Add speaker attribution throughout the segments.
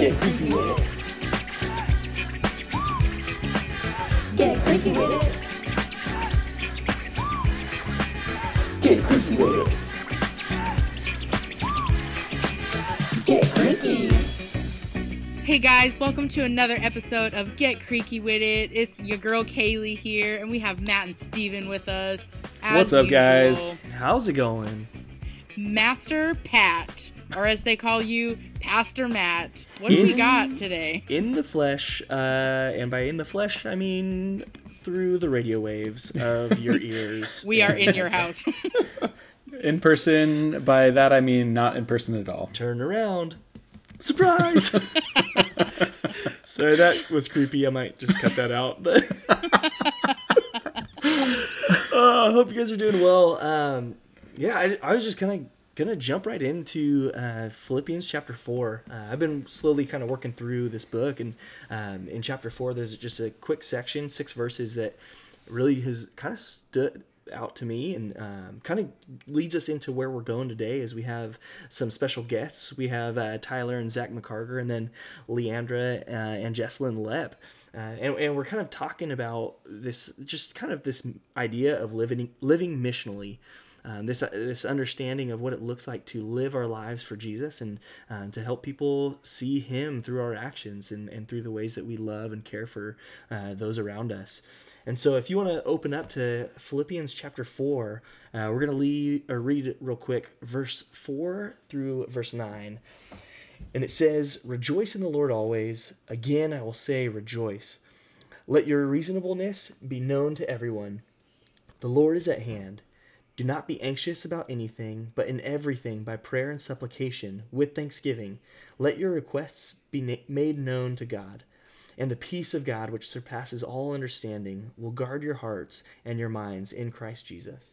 Speaker 1: Get freaky with it.
Speaker 2: Get freaky with it.
Speaker 1: Get freaky with it.
Speaker 2: Get freaky.
Speaker 3: Hey guys, welcome to another episode of Get Creaky with It. It's your girl Kaylee here, and we have Matt and Steven with us. as
Speaker 4: What's up, guys? How's it going?
Speaker 3: Master Pat, or as they call you, Pastor Matt. What do we got today?
Speaker 4: In the flesh, uh, and by in the flesh, I mean through the radio waves of your ears.
Speaker 3: We are in your house.
Speaker 5: in person by that i mean not in person at all
Speaker 4: Turn around. Surprise! Sorry, that was creepy. I might just cut that out. But oh, I hope you guys are doing well. Um, yeah, I, I was just kind of gonna jump right into uh, Philippians chapter four. Uh, I've been slowly kind of working through this book, and um, in chapter four, there's just a quick section, six verses that really has kind of stood out to me and um, kind of leads us into where we're going today as we have some special guests. We have uh, tyler and zach mccarger and then leandra uh, and jesselyn lepp. Uh, and, and we're kind of talking about this just kind of this idea of living living missionally um, this this understanding of what it looks like to live our lives for Jesus and uh, to help people see Him through our actions and, and through the ways that we love and care for uh, those around us. And so, if you want to open up to Philippians chapter 4, uh, we're going to or read real quick verse 4 through verse 9. And it says, Rejoice in the Lord always. Again, I will say, rejoice. Let your reasonableness be known to everyone. The Lord is at hand. Do not be anxious about anything, but in everything, by prayer and supplication, with thanksgiving, let your requests be na- made known to God. And the peace of God, which surpasses all understanding, will guard your hearts and your minds in Christ Jesus.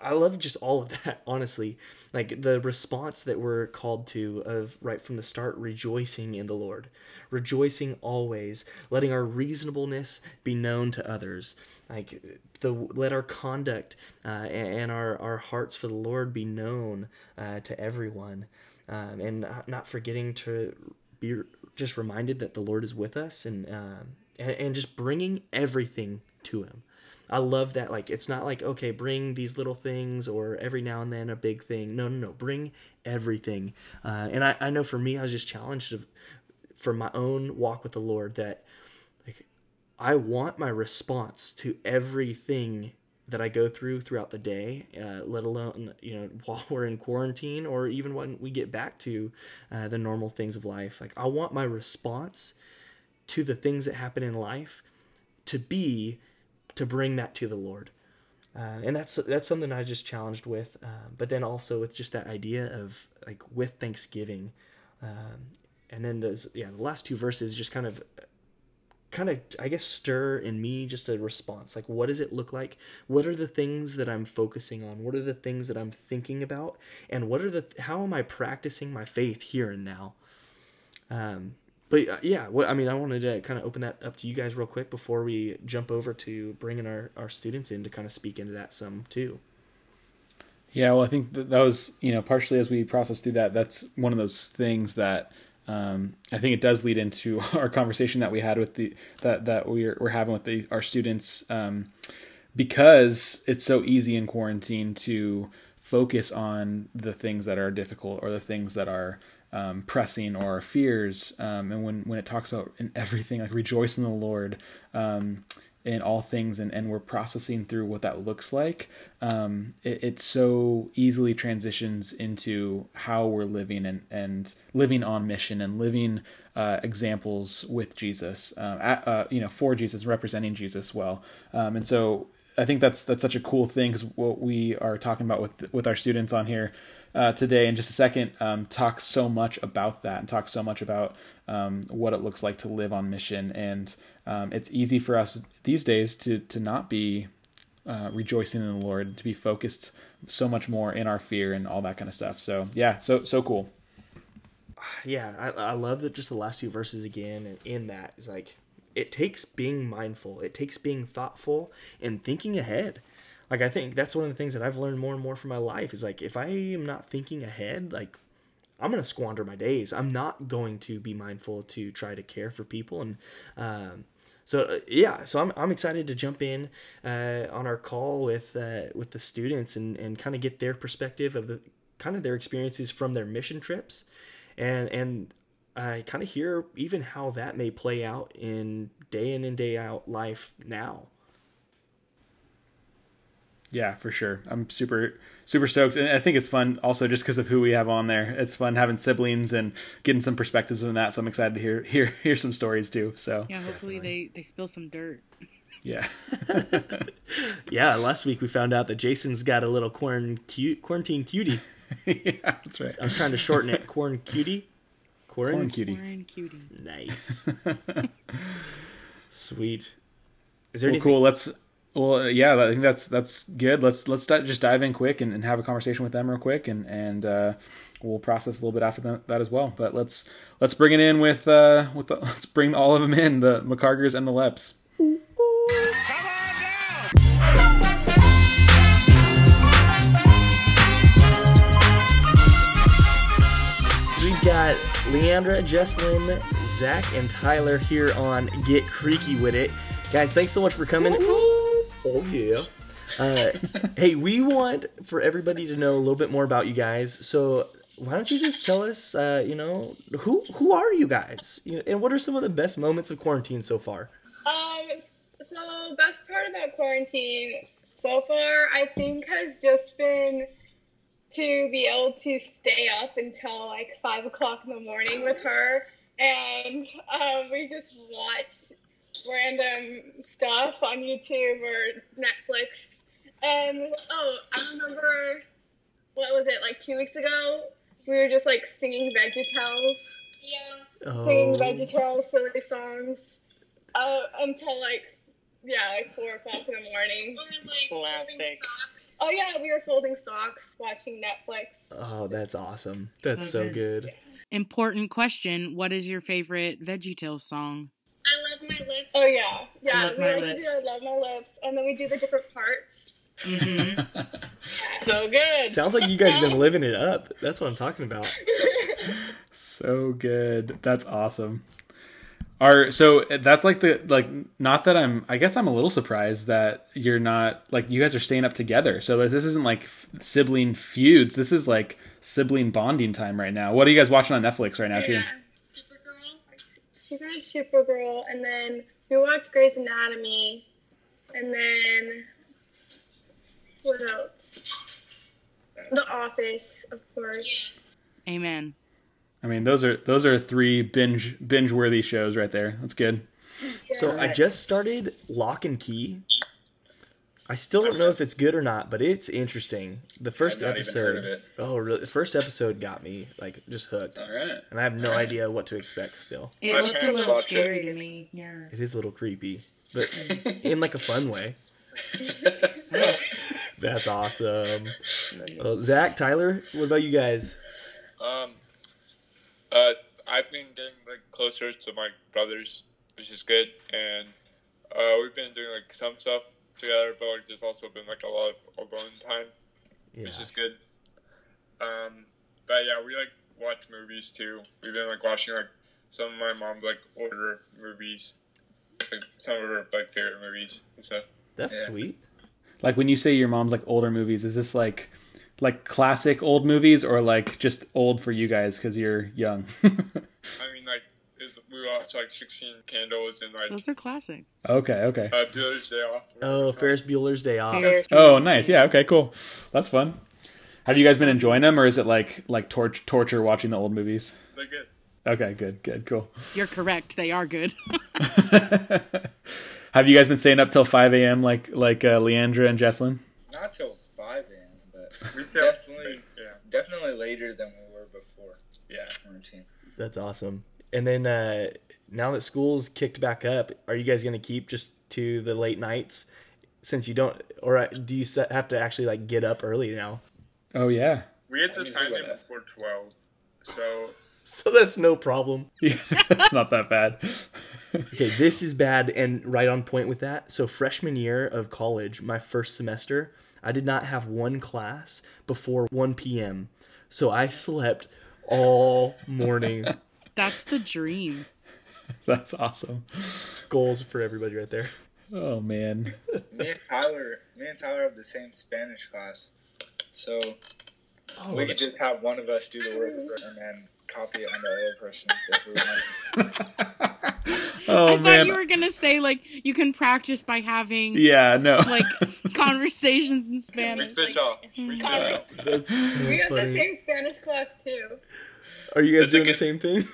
Speaker 4: I love just all of that honestly. Like the response that we're called to of right from the start rejoicing in the Lord. Rejoicing always letting our reasonableness be known to others. Like the let our conduct uh, and, our our hearts for the Lord be known uh, to everyone. Um, and not- forgetting to be just reminded that the Lord is with us and um, and, and just bringing everything to him I love that. Like, it's not like, okay, bring these little things or every now and then a big thing. No, no, no. Bring everything. Uh, and I, I know for me, I was just challenged for my own walk with the Lord that, like, I want my response to everything that I go through throughout the day, uh, let alone, you know, while we're in quarantine or even when we get back to uh, the normal things of life. Like, I want my response to the things that happen in life to be to bring that to the Lord. Uh, and that's that's something I just challenged with, uh, but then also with just that idea of like with Thanksgiving, um, and then those yeah the last two verses just kind of kind of I guess stir in me just a response like what does it look like? What are the things that I'm focusing on? What are the things that I'm thinking about? And what are the how am I practicing my faith here and now? Um, but uh, yeah, what I mean, I wanted to kind of open that up to you guys real quick before we jump over to bringing our, our students in to kind of speak into that some too.
Speaker 5: yeah well i think that, that was you know partially as we process through that that's one of those things that um, I think it does lead into our conversation that we had with the that that we're we're having with the our students um, because it's so easy in quarantine to focus on the things that are difficult or the things that are um, pressing or our fears. Um, and when when it talks about in everything like rejoice in the Lord. Um, in all things and, and we're processing through what that looks like um, it, it so easily transitions into how we're living and, and living on mission and living uh, examples with jesus uh, uh, you know for jesus representing jesus well um, and so i think that's that's such a cool thing because what we are talking about with with our students on here uh, today in just a second um, talk so much about that and talk so much about um, what it looks like to live on mission. And um, it's easy for us these days to to not be uh, rejoicing in the Lord, to be focused so much more in our fear and all that kind of stuff. So yeah, so so cool.
Speaker 4: yeah, I, I love that just the last few verses again, and in that is like it takes being mindful, it takes being thoughtful and thinking ahead. Like I think that's one of the things that I've learned more and more from my life is like if I am not thinking ahead, like I'm gonna squander my days. I'm not going to be mindful to try to care for people, and um, so uh, yeah, so I'm, I'm excited to jump in uh, on our call with uh, with the students and, and kind of get their perspective of the kind of their experiences from their mission trips, and and I kind of hear even how that may play out in day in and day out life now.
Speaker 5: Yeah, for sure. I'm super super stoked, and I think it's fun also just because of who we have on there. It's fun having siblings and getting some perspectives from that. So I'm excited to hear hear hear some stories too. So
Speaker 3: Yeah, hopefully they they spill some dirt.
Speaker 5: yeah,
Speaker 4: Yeah, last week we found out that Jason's got a little quarantine cute quarantine cutie.
Speaker 5: yeah, that's right.
Speaker 4: I was trying to shorten it. Quarantine cutie.
Speaker 5: Corn
Speaker 4: Quarantine
Speaker 5: cutie.
Speaker 3: Warren cutie.
Speaker 4: Nice. Sweet. Is there
Speaker 5: Well,
Speaker 4: anything?
Speaker 5: cool. Let's. Well, yeah, I think that's that's good. Let's let's di- just dive in quick and, and have a conversation with them real quick, and and uh, we'll process a little bit after that, that as well. But let's let's bring it in with uh with the, let's bring all of them in the McCargers and the Leps.
Speaker 4: We've got Leandra, Jesslyn, Zach, and Tyler here on Get Creaky with It. Guys, thanks so much for coming. Oh, yeah. Uh, hey, we want for everybody to know a little bit more about you guys. So why don't you just tell us, uh, you know, who who are you guys? You know, and what are some of the best moments of quarantine so far?
Speaker 6: Um, so best part about quarantine so far, I think, has just been to be able to stay up until like five o'clock in the morning with her, and um, we just watch random stuff on YouTube or Netflix. And oh, I remember what was it like two weeks ago? We were just like singing VeggieTales. Yeah singing
Speaker 4: Oh,
Speaker 6: VeggieTales silly songs uh, until like yeah, like four o'clock in the morning.
Speaker 7: Classic.
Speaker 6: Oh yeah, we were folding socks, watching Netflix.
Speaker 4: oh, that's awesome. That's
Speaker 3: So
Speaker 4: so good.
Speaker 3: Important question: What is your favorite VeggieTales song?
Speaker 7: I love my lips.
Speaker 6: Oh yeah, yeah.
Speaker 3: love
Speaker 6: we
Speaker 3: my
Speaker 6: like to
Speaker 3: lips.
Speaker 6: do I love my lips, and then we do the different parts.
Speaker 3: Mm-hmm.
Speaker 7: So good.
Speaker 4: Sounds like you guys have been living it up. That's what I'm talking about.
Speaker 5: So good. That's awesome. Are so that's like the like not that I'm I guess I'm a little surprised that you're not like you guys are staying up together. So this isn't like f- sibling feuds. This is like sibling bonding time right now. What are you guys watching on Netflix right now too?
Speaker 7: Yeah. Supergirl.
Speaker 6: She watched Supergirl, and then we watched Grey's Anatomy, and then what else? The Office, of course.
Speaker 3: Amen.
Speaker 5: I mean, those are those are three binge binge worthy shows right there. That's good.
Speaker 4: So I just started Lock and Key. I still don't know if it's good or not, but it's interesting. The 1st
Speaker 8: I've not even
Speaker 4: episode.
Speaker 8: heard of it.
Speaker 4: Oh, really? The first episode got me like just hooked,
Speaker 8: All right.
Speaker 4: and I have no idea what to expect. Still,
Speaker 3: It
Speaker 8: My
Speaker 3: looked a little
Speaker 8: watch it.
Speaker 3: scary to me. Yeah.
Speaker 4: it is a little creepy, but in like a fun way. That's awesome. Well, Zach, Tyler, what about you guys?
Speaker 8: Um, uh, I've been getting like closer to my brothers, which is good, and uh, we've been doing like some stuff together, but like there's also been like a lot of alone time,
Speaker 4: Yeah.
Speaker 8: which is good. Um, but yeah, we like watch movies too. We've been like watching like some of my mom's like older movies, like some of her like favorite movies and stuff.
Speaker 4: That's
Speaker 8: Yeah.
Speaker 4: sweet.
Speaker 5: Like when you say your mom's like older movies, is this like like classic old movies or like just old for you guys because you're young?
Speaker 8: I mean, like, is we watched like Sixteen Candles and like
Speaker 3: Those are classic.
Speaker 5: okay, okay.
Speaker 8: uh, Dealer's Day Off.
Speaker 4: Oh, Ferris Bueller's Day Off.
Speaker 3: Ferris
Speaker 5: Oh, nice. Yeah. Okay. Cool. That's fun. Have you guys been enjoying them, or is it like like tor- torture watching the old movies?
Speaker 8: They're good.
Speaker 5: Okay. Good. Good. Cool.
Speaker 3: You're correct. They are good.
Speaker 5: Have you guys been staying up till five a.m. like like uh, Leandra and Jesslyn?
Speaker 7: Not till 5 a.m., but
Speaker 8: We
Speaker 7: definitely
Speaker 8: yeah.
Speaker 9: definitely later than we were before.
Speaker 8: Yeah.
Speaker 9: Quarantine.
Speaker 4: That's awesome. And then uh, now that school's kicked back up, are you guys gonna keep just to the late nights? Since you don't, or uh, do you have to actually like get up early now?
Speaker 5: Oh yeah.
Speaker 8: We had to sign in before twelve, so
Speaker 4: So that's no problem.
Speaker 5: Yeah, it's not that bad.
Speaker 4: Okay, this is bad and right on point with that. So freshman year of college, my first semester, I did not have one class before 1 p.m. So I slept all morning.
Speaker 3: That's the dream.
Speaker 5: That's awesome.
Speaker 4: Goals for everybody right there.
Speaker 5: Oh man.
Speaker 9: Me and Tyler, me and Tyler have the same Spanish class, so
Speaker 4: Oh,
Speaker 9: we could just have one of us do the work for, and then copy it on the other person. if we want.
Speaker 5: Oh
Speaker 3: I thought
Speaker 5: man.
Speaker 3: you were gonna say like you can practice by having
Speaker 5: Yeah, no.
Speaker 3: like conversations in Spanish.
Speaker 8: switch
Speaker 3: Like,
Speaker 8: off. We switch
Speaker 4: that's so
Speaker 6: We have the same Spanish class too.
Speaker 4: Are you guys
Speaker 8: It's a
Speaker 4: doing the
Speaker 8: good-
Speaker 4: same thing?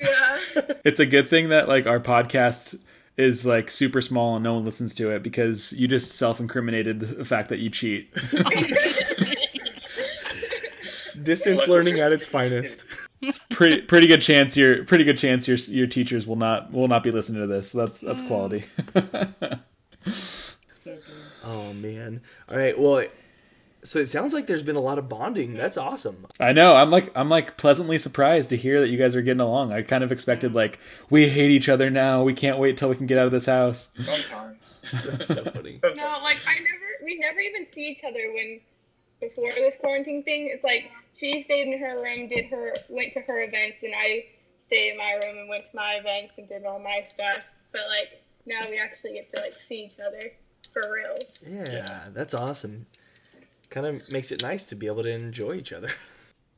Speaker 6: Yeah.
Speaker 5: it's a good thing that like our podcast is like super small and no one listens to it because you just self-incriminated the fact that you cheat.
Speaker 4: Distance learning at its finest.
Speaker 5: It's pretty pretty good chance your pretty good chance your your teachers will not will not be listening to this. That's that's quality.
Speaker 4: Oh man. All right. Well, so it sounds like there's been a lot of bonding. That's awesome.
Speaker 5: I know. I'm like I'm like pleasantly surprised to hear that you guys are getting along. I kind of expected like we hate each other now. We can't wait till we can get out of this house.
Speaker 9: Sometimes.
Speaker 4: That's so funny.
Speaker 6: No, like I never, we never even see each other when before this quarantine thing. It's like she stayed in her room, did her, went to her events, and I stayed in my room and went to my events and did all my stuff. But like now we actually get to like see each other for real.
Speaker 4: Yeah, that's awesome. Kind of makes it nice to be able to enjoy each other.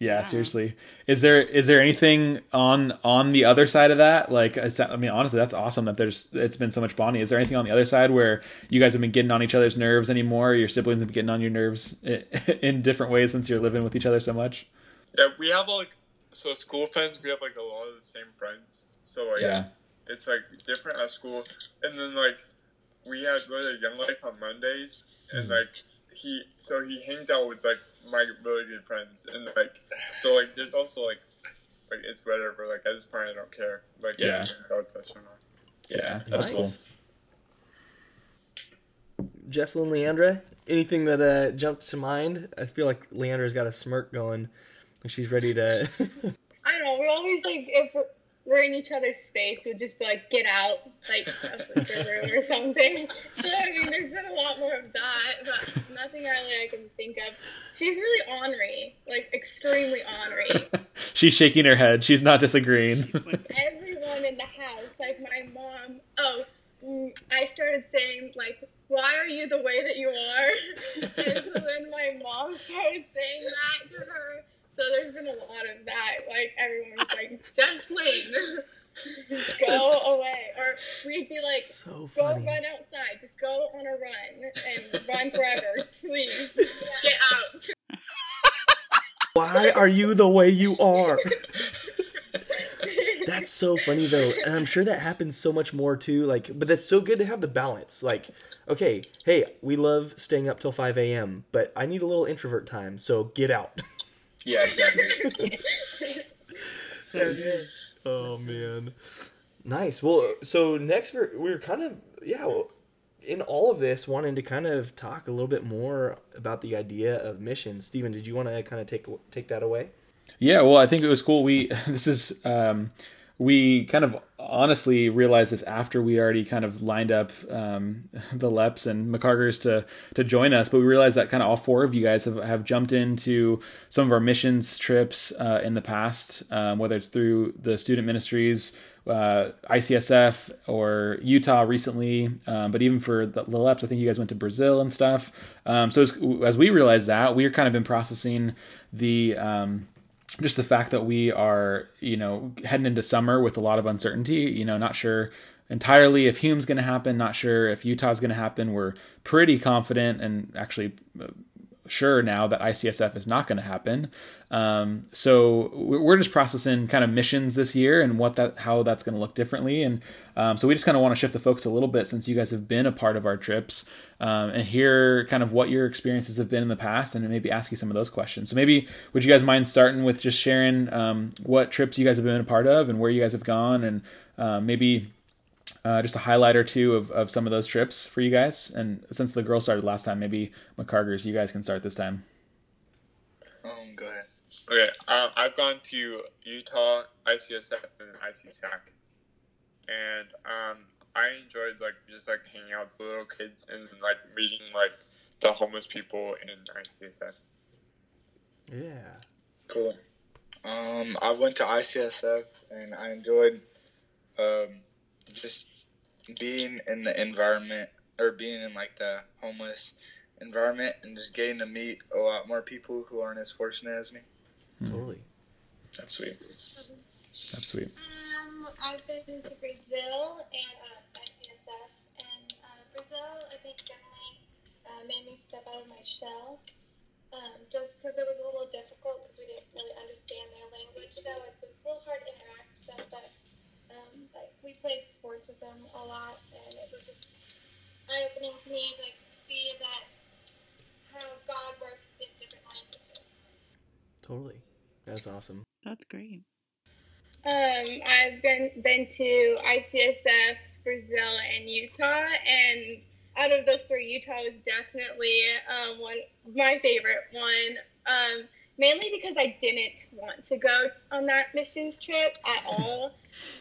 Speaker 5: Yeah, seriously. Is there is there anything on on the other side of that? Like, I sa- I mean, honestly, that's awesome that there's it's been so much bonding. Is there anything on the other side where you guys have been getting on each other's nerves anymore? Your siblings have been getting on your nerves in different ways since you're living with each other so much.
Speaker 8: Yeah, we have like so school friends. We have like a lot of the same friends. So like
Speaker 5: Yeah.
Speaker 8: it's like different at school, and then like we have go to Young Life on Mondays, and
Speaker 5: Mm-hmm.
Speaker 8: like he so he hangs out with like my really good friends, and like so like there's also like like it's whatever. Like at this point, I don't care. Like if
Speaker 5: Yeah.
Speaker 8: hangs out with us or not.
Speaker 5: Yeah, that's cool.
Speaker 4: Nice. Jesselyn, Leandra, anything that uh, jumped to mind? I feel like Leandra's got a smirk going. Like she's ready to.
Speaker 6: I don't know. We're always like if we're, we're in each other's space, we'd just be like, get out, like of the room or something. So I mean, there's been a lot more of that, but nothing really I can think of. She's really ornery, like extremely ornery.
Speaker 5: She's shaking her head. She's not disagreeing.
Speaker 6: Everyone in the house, like my mom. Oh, mm, I started saying like, "Why are you the way that you are?" and so then my mom started saying that to her. So there's been a lot of that. Like everyone's like, "Jocelyn, go away," or we'd be like,
Speaker 4: so
Speaker 6: "Go
Speaker 4: funny.
Speaker 6: run outside. Just go on a run and run forever, please. Get out."
Speaker 4: Why are you the way you are? That's so funny though, and I'm sure that happens so much more too. Like, but that's so good to have the balance. Like, okay, hey, we love staying up till 5 a.m., but I need a little introvert time, so get out.
Speaker 9: Yeah, exactly.
Speaker 3: So good.
Speaker 4: Oh man, nice. Well, so next we're we're kind of yeah in all of this wanting to kind of talk a little bit more about the idea of mission. Stephen, did you want to kind of take take that away?
Speaker 5: Yeah, well, I think it was cool. We this is um, we kind of honestly realized this after we already kind of lined up um, the Leps and McCargers to to join us, but we realized that kind of all four of you guys have, have jumped into some of our missions trips uh, in the past, um, whether it's through the student ministries. Uh, ICSF or Utah recently, um, but even for the, the Leps, I think you guys went to Brazil and stuff. Um, so as, as we realized that, we're kind of been processing the um, just the fact that we are, you know, heading into summer with a lot of uncertainty, you know, not sure entirely if Hume's going to happen, not sure if Utah's going to happen. We're pretty confident and actually uh, sure now that ICSF is not going to happen. Um, so we're just processing kind of missions this year and what that how that's going to look differently. And um, so we just kind of want to shift the focus a little bit since you guys have been a part of our trips um, and hear kind of what your experiences have been in the past and maybe ask you some of those questions. So maybe would you guys mind starting with just sharing um, what trips you guys have been a part of and where you guys have gone and uh, maybe uh, just a highlight or two of, of some of those trips for you guys. And since the girl started last time, maybe McCargers, you guys can start this time.
Speaker 9: Um, go ahead.
Speaker 8: Okay, um, I've gone to Utah, ICSF, and ICSAC, and um, I enjoyed like just like hanging out with little kids and like meeting like the homeless people in ICSF.
Speaker 4: Yeah.
Speaker 9: Cool. Um, I went to ICSF and I enjoyed um, just being in the environment or being in like the homeless environment and just getting to meet a lot more people who aren't as fortunate as me.
Speaker 4: Totally.
Speaker 5: That's sweet. That's sweet.
Speaker 6: Um, I've been to Brazil and uh, ICSF, and uh, Brazil, I think, definitely uh, made me step out of my shell. Um, just because it was a little difficult because we didn't really understand their language, so it was a little hard to interact with them. But like we played sports with them a lot, and it was just eye-opening to me to like see that how God works in different languages.
Speaker 4: Totally. That's awesome.
Speaker 3: That's great.
Speaker 6: Um, I've been been to ICSF, Brazil, and Utah, and out of those three, Utah was definitely um, one my favorite one. Um, mainly because I didn't want to go on that missions trip at all,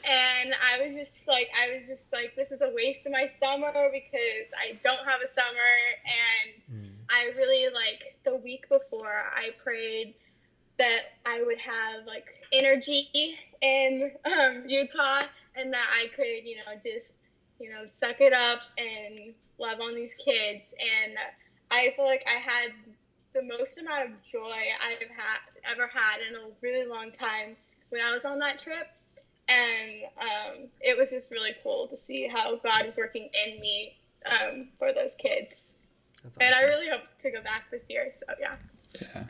Speaker 6: and I was just like, I was just like, this is a waste of my summer because I don't have a summer, and I really like the week before I prayed that I would have like energy in um, Utah and that I could, you know, just, you know, suck it up and love on these kids. And I feel like I had the most amount of joy I've had ever had in a really long time when I was on that trip. And um, it was just really cool to see how God is working in me um, for those kids.
Speaker 4: That's
Speaker 6: And I really hope to go back this year. So, yeah.
Speaker 5: Yeah.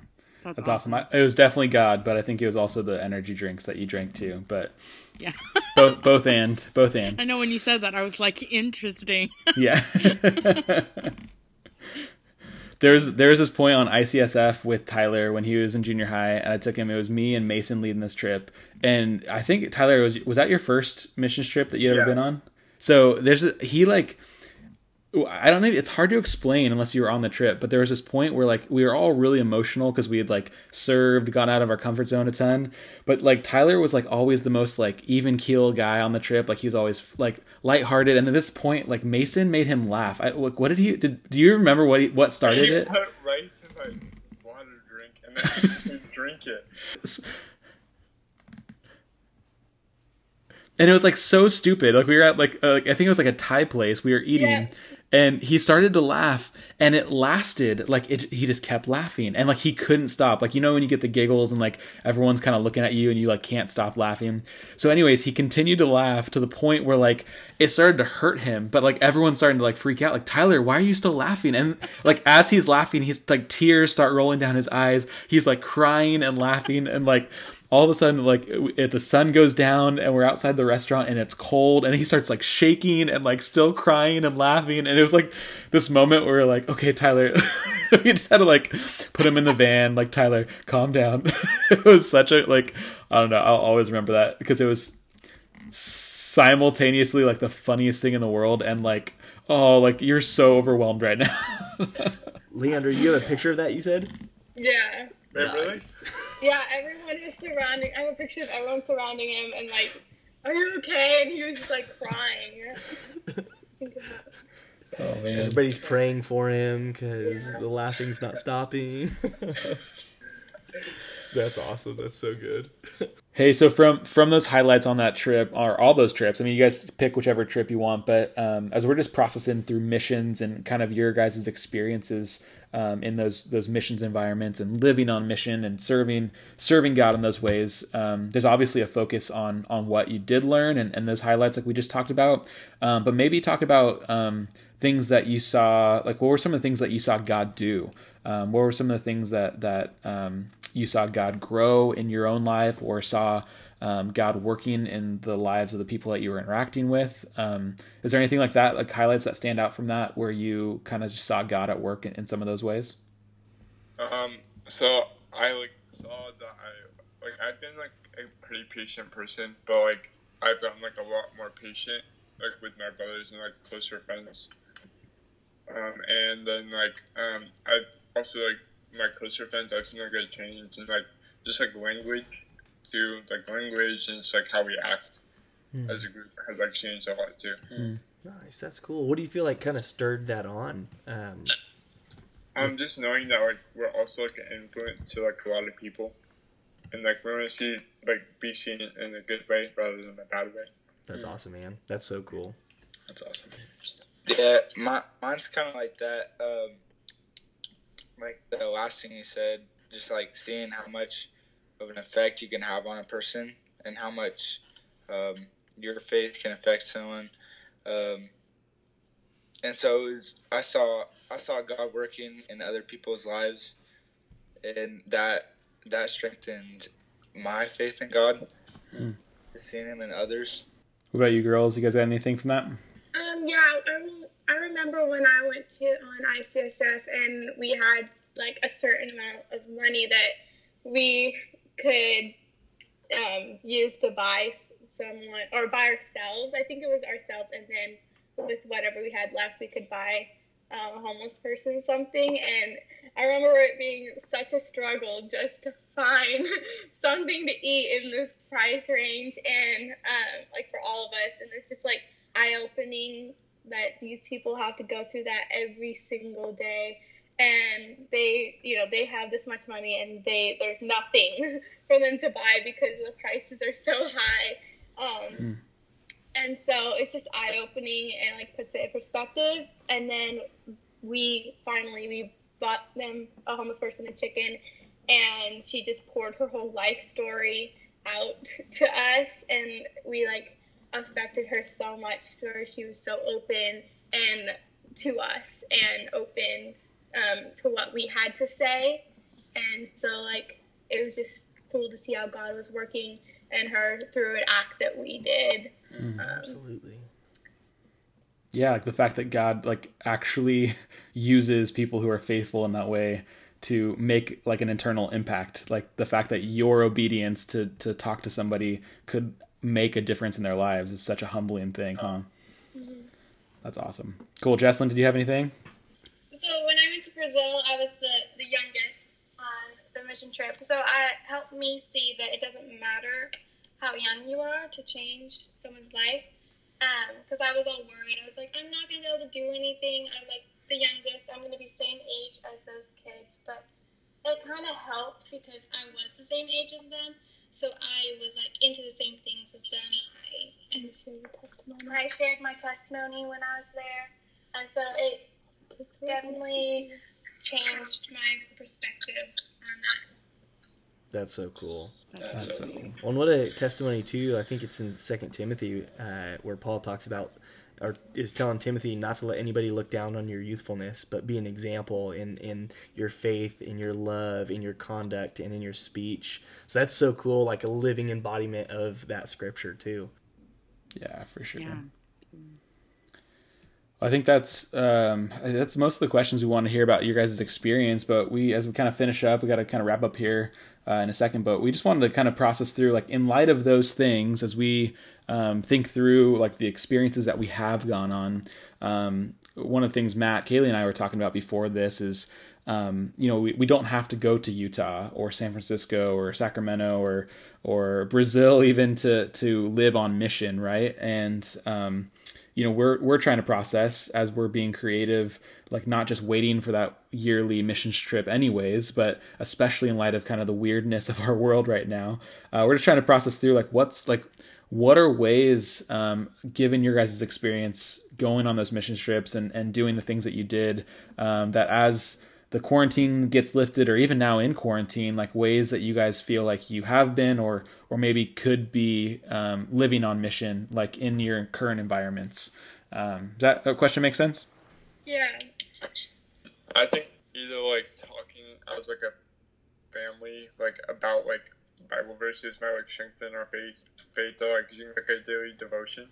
Speaker 3: That's,
Speaker 5: That's awesome. I, it was definitely God, but I think it was also the energy drinks that you drank too. But
Speaker 3: Yeah.
Speaker 5: both, both and, both and.
Speaker 3: I know when you said that, I was like, interesting.
Speaker 5: Yeah. there's there's this point on ICSF with Tyler when he was in junior high, and I took him. It was me and Mason leading this trip, and I think Tyler was was that your first missions trip that you ever
Speaker 9: Yeah.
Speaker 5: been on? So there's a, he like. I don't know. It's hard to explain unless you were on the trip. But there was this point where like we were all really emotional because we had like served, gone out of our comfort zone a ton. But like Tyler was like always the most like even keel guy on the trip. Like he was always like lighthearted. And at this point, like Mason made him laugh. I, like, what did he? Did do you remember what he, what started
Speaker 8: you
Speaker 5: it?
Speaker 8: put rice in my water drink and then you drink it.
Speaker 5: and it was like so stupid. Like we were at like, uh, like I think it was like a Thai place. We were eating,
Speaker 6: Yeah.
Speaker 5: And he started to laugh, and it lasted. Like it, he just kept laughing, and like he couldn't stop. Like you know when you get the giggles and like everyone's kind of looking at you, and you like can't stop laughing. So, anyways, he continued to laugh to the point where like it started to hurt him. But like everyone's starting to like freak out. Like Tyler, why are you still laughing? And like as he's laughing, he's like tears start rolling down his eyes. He's like crying and laughing, and like all of a sudden like it, the sun goes down and we're outside the restaurant and it's cold and he starts like shaking and like still crying and laughing and it was like this moment where we're like okay tyler we just had to like put him in the van like tyler calm down it was such a like i don't know i'll always remember that because it was simultaneously like the funniest thing in the world and like oh like you're so overwhelmed right now
Speaker 4: Leandra, you have a picture of that? You said.
Speaker 6: Yeah.
Speaker 8: Wait, really?
Speaker 6: Yeah, everyone is surrounding. I have a picture of everyone surrounding him and like, "Are you okay?" And he was just like crying.
Speaker 5: oh man
Speaker 4: Everybody's praying for him because the laughing's not stopping. That's awesome. That's so good.
Speaker 5: Hey, so from from those highlights on that trip, or all those trips, I mean, you guys pick whichever trip you want, but um, as we're just processing through missions and kind of your guys' experiences um, in those those missions environments and living on mission and serving serving God in those ways, um, there's obviously a focus on on what you did learn and, and those highlights like we just talked about, um, but maybe talk about um, things that you saw, like what were some of the things that you saw God do? Um, what were some of the things that that um, you saw God grow in your own life, or saw um, God working in the lives of the people that you were interacting with? Um, is there anything like that, like highlights that stand out from that, where you kind of just saw God at work in, in some of those ways?
Speaker 8: Um, so I like saw that I like I've been like a pretty patient person, but like I've gotten like a lot more patient like with my brothers and like closer friends. Um, and then like um, I also like my closer friends. I've seen like a change in like just like language, too, like language and just like how we act
Speaker 4: Hmm.
Speaker 8: as a group has like changed a lot too.
Speaker 4: Nice, that's cool. What do you feel like kind of stirred that on? Um,
Speaker 8: Um, just knowing that like we're also like an influence to like a lot of people, and like we want to see like be seen in a good way rather than a bad way.
Speaker 4: that's awesome, man. That's so cool.
Speaker 5: That's awesome.
Speaker 9: Yeah, my, mine's kind of like that. Um, like the last thing you said, just like seeing how much of an effect you can have on a person and how much um, your faith can affect someone. Um, and so it was, I saw I saw God working in other people's lives, and that that strengthened my faith in God. Just seeing Him in others.
Speaker 5: What about you, girls? You guys got anything from that?
Speaker 6: Um, yeah, I, I remember when I went to on ICSF and we had like a certain amount of money that we could um, use to buy someone or buy ourselves. I think it was ourselves, and then with whatever we had left, we could buy um, a homeless person something. And I remember it being such a struggle just to find something to eat in this price range, and um, like for all of us, and it's just like eye opening that these people have to go through that every single day and they you know they have this much money and they there's nothing for them to buy because the prices are so high. Um, and so it's just eye opening and like puts it in perspective. And then we finally we bought them a homeless person a chicken and she just poured her whole life story out to us. And we like affected her so much to her she was so open and to us and open um, to what we had to say. And so like it was just cool to see how god was working in her through an act that we did. Um,
Speaker 4: Absolutely.
Speaker 5: yeah like the fact that god like actually uses people who are faithful in that way to make like an internal impact. Like the fact that your obedience to to talk to somebody could make a difference in their lives is such a humbling thing huh? That's awesome. Cool. Jesslyn did you have anything
Speaker 10: So when I went to Brazil, I was the, the youngest on the mission trip. So it helped me see that it doesn't matter how young you are to change someone's life. Um, because I was all worried. I was like, I'm not going to be able to do anything. I'm like the youngest. I'm going to be same age as those kids. But it kind of helped because I was the same age as them. So I was like into the same things as them. I, and I shared my testimony when I was there. And so it definitely changed my perspective on that.
Speaker 4: That's so cool.
Speaker 3: That's
Speaker 5: That's
Speaker 3: awesome.
Speaker 5: awesome.
Speaker 4: Well, and what a testimony too. I think it's in Second Timothy uh, where Paul talks about or is telling Timothy not to let anybody look down on your youthfulness, but be an example in in your faith, in your love, in your conduct, and in your speech. So that's so cool, like a living embodiment of that scripture too.
Speaker 5: yeah for sure
Speaker 3: Yeah.
Speaker 5: I think that's um, that's most of the questions we want to hear about your guys' experience. But we, as we kind of finish up, we got to kind of wrap up here uh, in a second. But we just wanted to kind of process through, like, in light of those things, as we um, think through like the experiences that we have gone on. Um, one of the things Matt, Kaylee, and I were talking about before this is um, you know, we, we don't have to go to Utah or San Francisco or Sacramento or or Brazil even to to live on mission, right? And um, you know, we're we're trying to process as we're being creative, like not just waiting for that yearly missions trip, anyways, but especially in light of kind of the weirdness of our world right now, uh, we're just trying to process through like what's like what are ways, um, given your guys' experience going on those mission trips and, and doing the things that you did, um, that as the quarantine gets lifted or even now in quarantine, like ways that you guys feel like you have been or or maybe could be um, living on mission, like in your current environments. Um, does that, that question make sense?
Speaker 6: Yeah.
Speaker 8: I think either like talking as like a family, like about like Bible verses might like strengthen our faith, faith or like using like a daily devotion.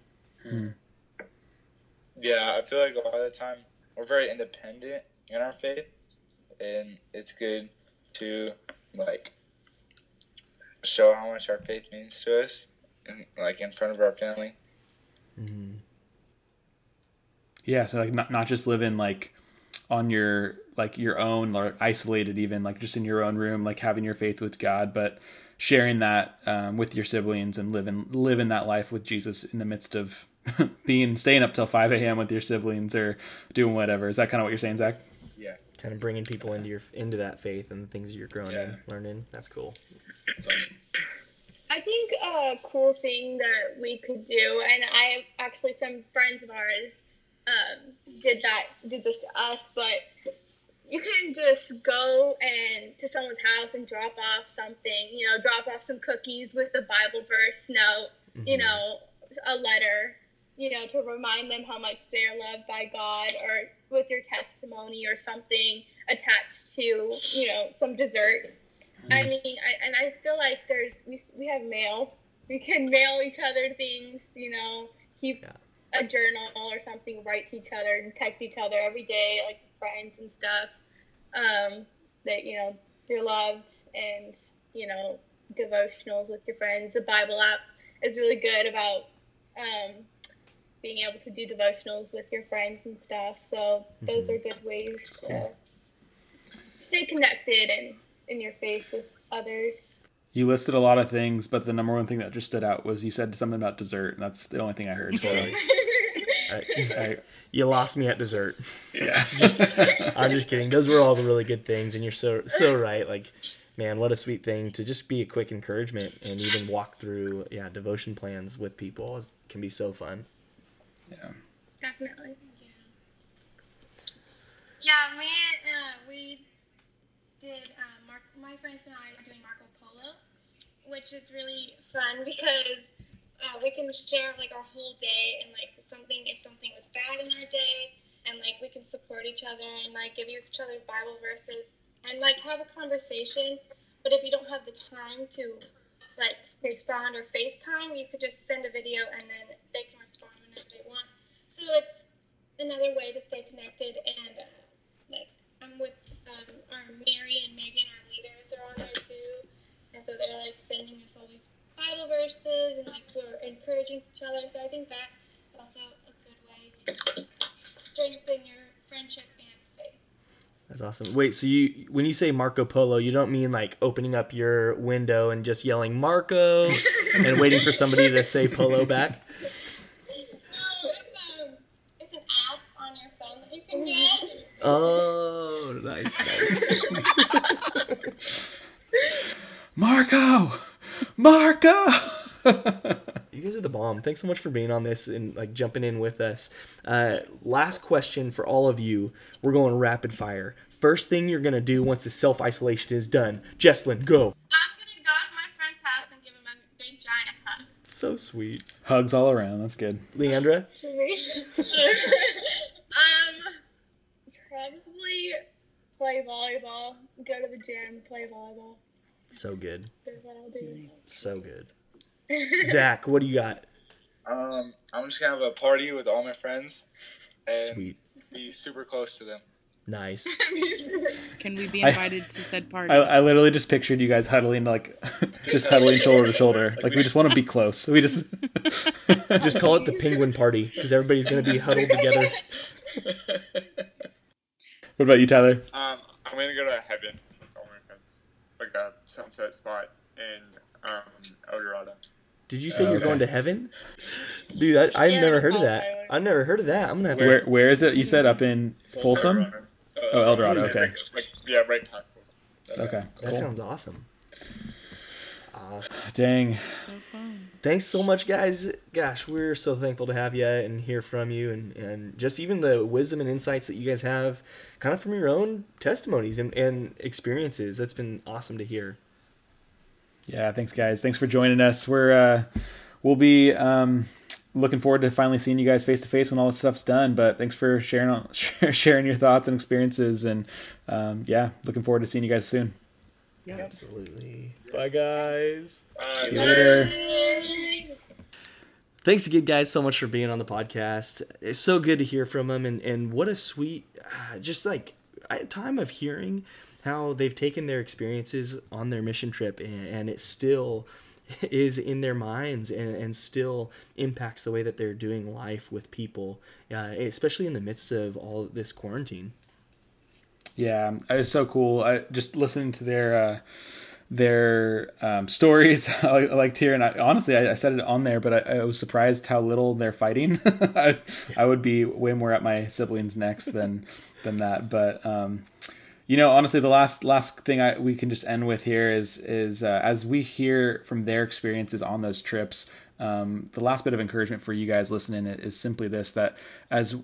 Speaker 9: Yeah, I feel like a lot of the time we're very independent in our faith, and it's good to like show how much our faith means to us, and like in front of our family.
Speaker 5: Yeah, so like not not just living like on your like your own or isolated even like just in your own room like having your faith with God, but sharing that um, with your siblings and living living that life with Jesus in the midst of being staying up till five a.m. with your siblings or doing whatever. Is that kind of what you're saying, Zach?
Speaker 9: Yeah,
Speaker 4: Kind of bringing people into your into that faith and the things you're growing
Speaker 9: Yeah.
Speaker 4: in, learning. That's cool.
Speaker 8: It's awesome.
Speaker 6: I think a cool thing that we could do, and I actually some friends of ours um, did that, did this to us, but you can just go and to someone's house and drop off something. You know, drop off some cookies with a Bible verse note. You know, a letter. You know, to remind them how much they're loved by God, or with your testimony or something attached to you know some dessert. I mean, I, and I feel like there's we, we have mail. We can mail each other things, you know, keep
Speaker 4: Yeah.
Speaker 6: a journal or something, write to each other and text each other every day, like friends and stuff. Um, that you know you're loved, and you know devotionals with your friends. The Bible app is really good about um, being able to do devotionals with your friends and stuff. So those mm-hmm. are good ways to stay connected and in your faith with others.
Speaker 5: You listed a lot of things, but the number one thing that just stood out was you said something about dessert, and that's the only thing I heard. So,
Speaker 4: I,
Speaker 5: I,
Speaker 4: you lost me at dessert.
Speaker 5: yeah.
Speaker 4: I'm just kidding. Those were all the really good things, and you're so so right. Like, man, what a sweet thing to just be a quick encouragement and even walk through yeah devotion plans with people is, can be so fun.
Speaker 5: Yeah.
Speaker 6: Definitely.
Speaker 10: Yeah, me uh, we did uh, Mark, my friends and I are doing Marco Polo, which is really fun because uh, we can share like our whole day and like something if something was bad in our day, and like we can support each other and like give each other Bible verses and like have a conversation. But if you don't have the time to like respond or FaceTime, you could just send a video and then they can respond whenever they want. So it's another way to stay connected and uh, like I'm with um, our Mary and Megan, our leaders are on there too, and so they're like sending us all these Bible verses and like we're encouraging each other. So I think that's also a good way to strengthen your friendship and faith.
Speaker 4: That's awesome. Wait, so you when you say Marco Polo, you don't mean like opening up your window and just yelling Marco and waiting for somebody to say Polo back?
Speaker 10: No, it's um, it's an app on your phone that you can get.
Speaker 4: Oh, nice, nice.
Speaker 5: Marco, Marco.
Speaker 4: You guys are the bomb. Thanks so much for being on this and like jumping in with us. Uh, last question for all of you. We're going rapid fire. First thing you're gonna do once the self isolation is done. Jesslyn, go.
Speaker 10: I'm gonna go to my friend's house and give him a big giant hug.
Speaker 4: So sweet.
Speaker 5: Hugs all around. That's good.
Speaker 4: Leandra,
Speaker 6: um, probably play volleyball. Go to the gym, play volleyball.
Speaker 4: so good,
Speaker 6: That's what I'll do.
Speaker 4: so good. Zach, what do you got?
Speaker 9: Um, I'm just gonna have a party with all my friends and
Speaker 4: Sweet,
Speaker 9: be super close to them.
Speaker 4: Nice.
Speaker 3: Can we be
Speaker 5: I-
Speaker 3: invited to said party?
Speaker 5: I, I literally just pictured you guys huddling like just huddling shoulder to shoulder. Like we just want to be close. We just
Speaker 4: Just call it the penguin party because everybody's gonna be huddled together.
Speaker 5: What about you, Tyler?
Speaker 8: Um, I'm gonna go to heaven with my friends, like a sunset spot in um, El Dorado.
Speaker 4: Did you say
Speaker 5: Oh,
Speaker 4: you're
Speaker 5: okay.
Speaker 4: going to heaven, dude? I, I've
Speaker 6: Yeah,
Speaker 4: never heard of that.
Speaker 6: Tyler.
Speaker 4: I've never heard of that. I'm gonna have to.
Speaker 5: Where where is it? You said up in Folsom.
Speaker 8: Uh,
Speaker 5: Oh, El Dorado,
Speaker 8: yeah,
Speaker 5: okay.
Speaker 8: Like, like, yeah, right past Folsom.
Speaker 5: Okay.
Speaker 4: That sounds awesome. Awesome.
Speaker 5: Dang.
Speaker 3: so fun.
Speaker 4: Thanks so much, guys. Gosh, we're so thankful to have you and hear from you, and, and just even the wisdom and insights that you guys have, kind of from your own testimonies and, and experiences. That's been awesome to hear.
Speaker 5: Yeah, thanks guys. Thanks for joining us. We're uh we'll be um looking forward to finally seeing you guys face to face when all this stuff's done. But thanks for sharing sharing your thoughts and experiences, and um, yeah, looking forward to seeing you guys soon.
Speaker 4: Yeah, absolutely. Bye, guys.
Speaker 5: See you later.
Speaker 4: Thanks again, guys, so much for being on the podcast. It's so good to hear from them, and, and what a sweet, uh, just like a time of hearing how they've taken their experiences on their mission trip, and, and it still is in their minds and, and still impacts the way that they're doing life with people, uh, especially in the midst of all this quarantine.
Speaker 5: Yeah, it was so cool. I just listening to their uh, their um, stories. I liked hearing. I, honestly, I, I, said it on there, but I, I was surprised how little they're fighting. I, I, would be way more at my siblings' necks than than that. But um, you know, honestly, the last last thing I, we can just end with here is is uh, as we hear from their experiences on those trips. Um, the last bit of encouragement for you guys listening is simply this: that as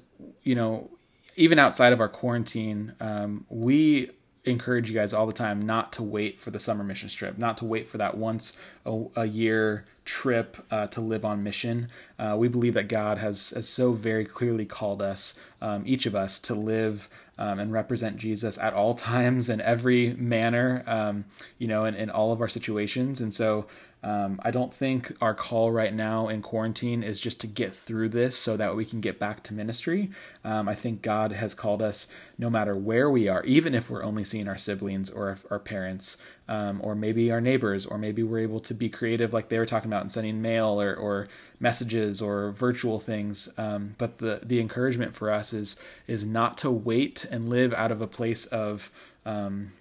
Speaker 5: you know, even outside of our quarantine, um, we encourage you guys all the time not to wait for the summer mission trip, not to wait for that once a, a year trip uh, to live on mission. Uh, we believe that God has, has so very clearly called us, um, each of us, to live um, and represent Jesus at all times in every manner, um, you know, in, in all of our situations. And so um, I don't think our call right now in quarantine is just to get through this so that we can get back to ministry. Um, I think God has called us no matter where we are, even if we're only seeing our siblings or our parents, um, or maybe our neighbors, or maybe we're able to be creative like they were talking about and sending mail or, or messages or virtual things. Um, but the, the encouragement for us is, is not to wait and live out of a place of, um,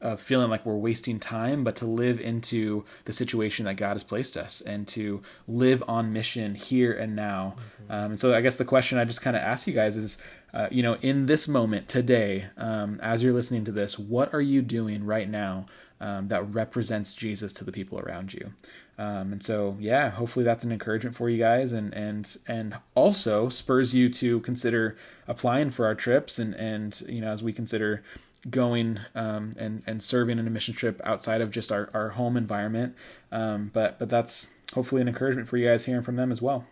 Speaker 5: of feeling like we're wasting time, but to live into the situation that God has placed us and to live on mission here and now. Mm-hmm. Um, and so, I guess the question I just kind of ask you guys is, uh, you know, in this moment today, um, as you're listening to this, what are you doing right now um, that represents Jesus to the people around you? Um, and so, yeah, hopefully that's an encouragement for you guys, and and and also spurs you to consider applying for our trips, and and you know, as we consider going um, and and serving in a mission trip outside of just our, our home environment. Um, but but that's hopefully an encouragement for you guys hearing from them as well.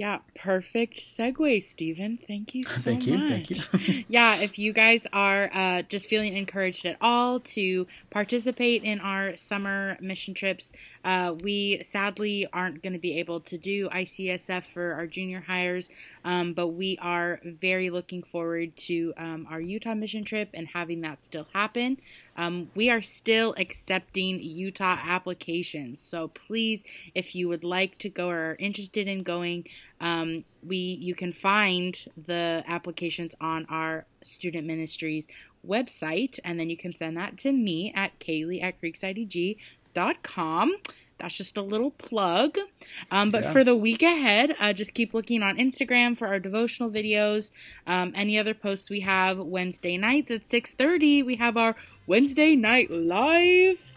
Speaker 3: Yeah, perfect segue, Stephen. Thank you so
Speaker 5: thank you,
Speaker 3: much.
Speaker 5: Thank you.
Speaker 3: yeah, if you guys are uh, just feeling encouraged at all to participate in our summer mission trips, uh, we sadly aren't going to be able to do ICSF for our junior hires, um, but we are very looking forward to um, our Utah mission trip and having that still happen. Um, we are still accepting Utah applications, so please, if you would like to go or are interested in going, um, we you can find the applications on our student ministries website, and then you can send that to me at Kaylee at creeksideg.com. That's just a little plug. Um, but
Speaker 5: Yeah.
Speaker 3: for the week ahead, uh, just keep looking on Instagram for our devotional videos. Um, any other posts we have Wednesday nights at 6.30. We have our Wednesday night live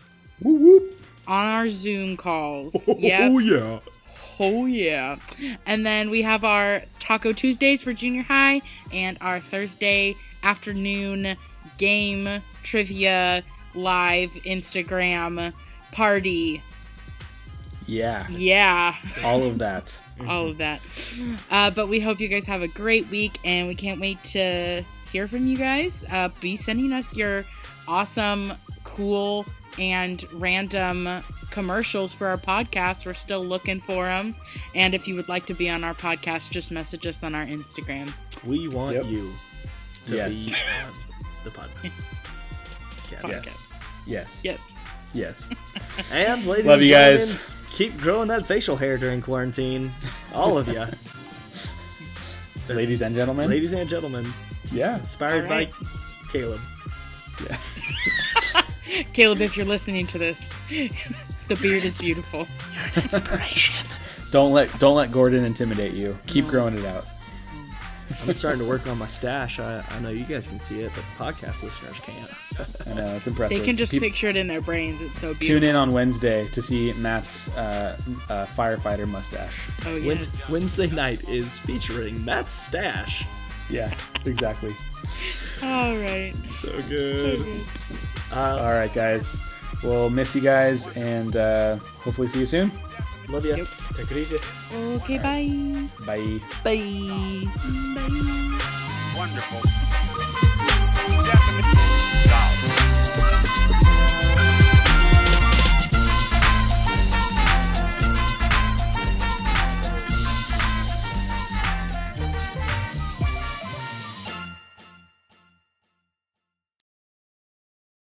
Speaker 3: on our Zoom calls. Yep.
Speaker 4: Oh, yeah.
Speaker 3: Oh yeah. And then we have our Taco Tuesdays for junior high and our Thursday afternoon game trivia live Instagram party.
Speaker 5: Yeah,
Speaker 3: Yeah.
Speaker 5: all of that.
Speaker 3: All of that. Uh, but we hope you guys have a great week and we can't wait to hear from you guys. Uh, be sending us your awesome, cool, and random commercials for our podcast. We're still looking for them. And if you would like to be on our podcast, just message us on our Instagram.
Speaker 4: We want
Speaker 5: Yep.
Speaker 4: you to
Speaker 5: Yes.
Speaker 4: be on the podcast.
Speaker 3: Podcast.
Speaker 5: Yes.
Speaker 3: Yes.
Speaker 5: Yes. Yes.
Speaker 4: And ladies
Speaker 5: Love
Speaker 4: and
Speaker 5: you guys.
Speaker 4: Gentlemen, keep growing that facial hair during quarantine. All of you.
Speaker 5: Ladies and gentlemen.
Speaker 4: Ladies and gentlemen.
Speaker 5: Yeah.
Speaker 4: Inspired
Speaker 3: All right.
Speaker 4: by Caleb.
Speaker 5: Yeah.
Speaker 3: Caleb, if you're listening to this, the beard is beautiful. You're an inspiration.
Speaker 5: don't let don't let Gordon intimidate you. Keep growing it out.
Speaker 4: I'm starting to work on my stash. I, I know you guys can see it, but podcast listeners can't.
Speaker 5: I know it's impressive.
Speaker 3: They can just
Speaker 5: Peop-
Speaker 3: picture it in their brains. It's so beautiful.
Speaker 5: tune in on Wednesday to see Matt's uh, uh, firefighter mustache.
Speaker 3: Oh, yes.
Speaker 4: Wednesday night is featuring Matt's stash.
Speaker 5: Yeah, exactly.
Speaker 3: All right.
Speaker 4: So good. Uh,
Speaker 5: All right, guys. We'll miss you guys and uh, hopefully see you soon.
Speaker 4: Love you.
Speaker 3: Yep.
Speaker 4: Take it easy.
Speaker 3: Okay, bye.
Speaker 5: Bye.
Speaker 4: Bye.
Speaker 3: Bye.
Speaker 11: Wonderful.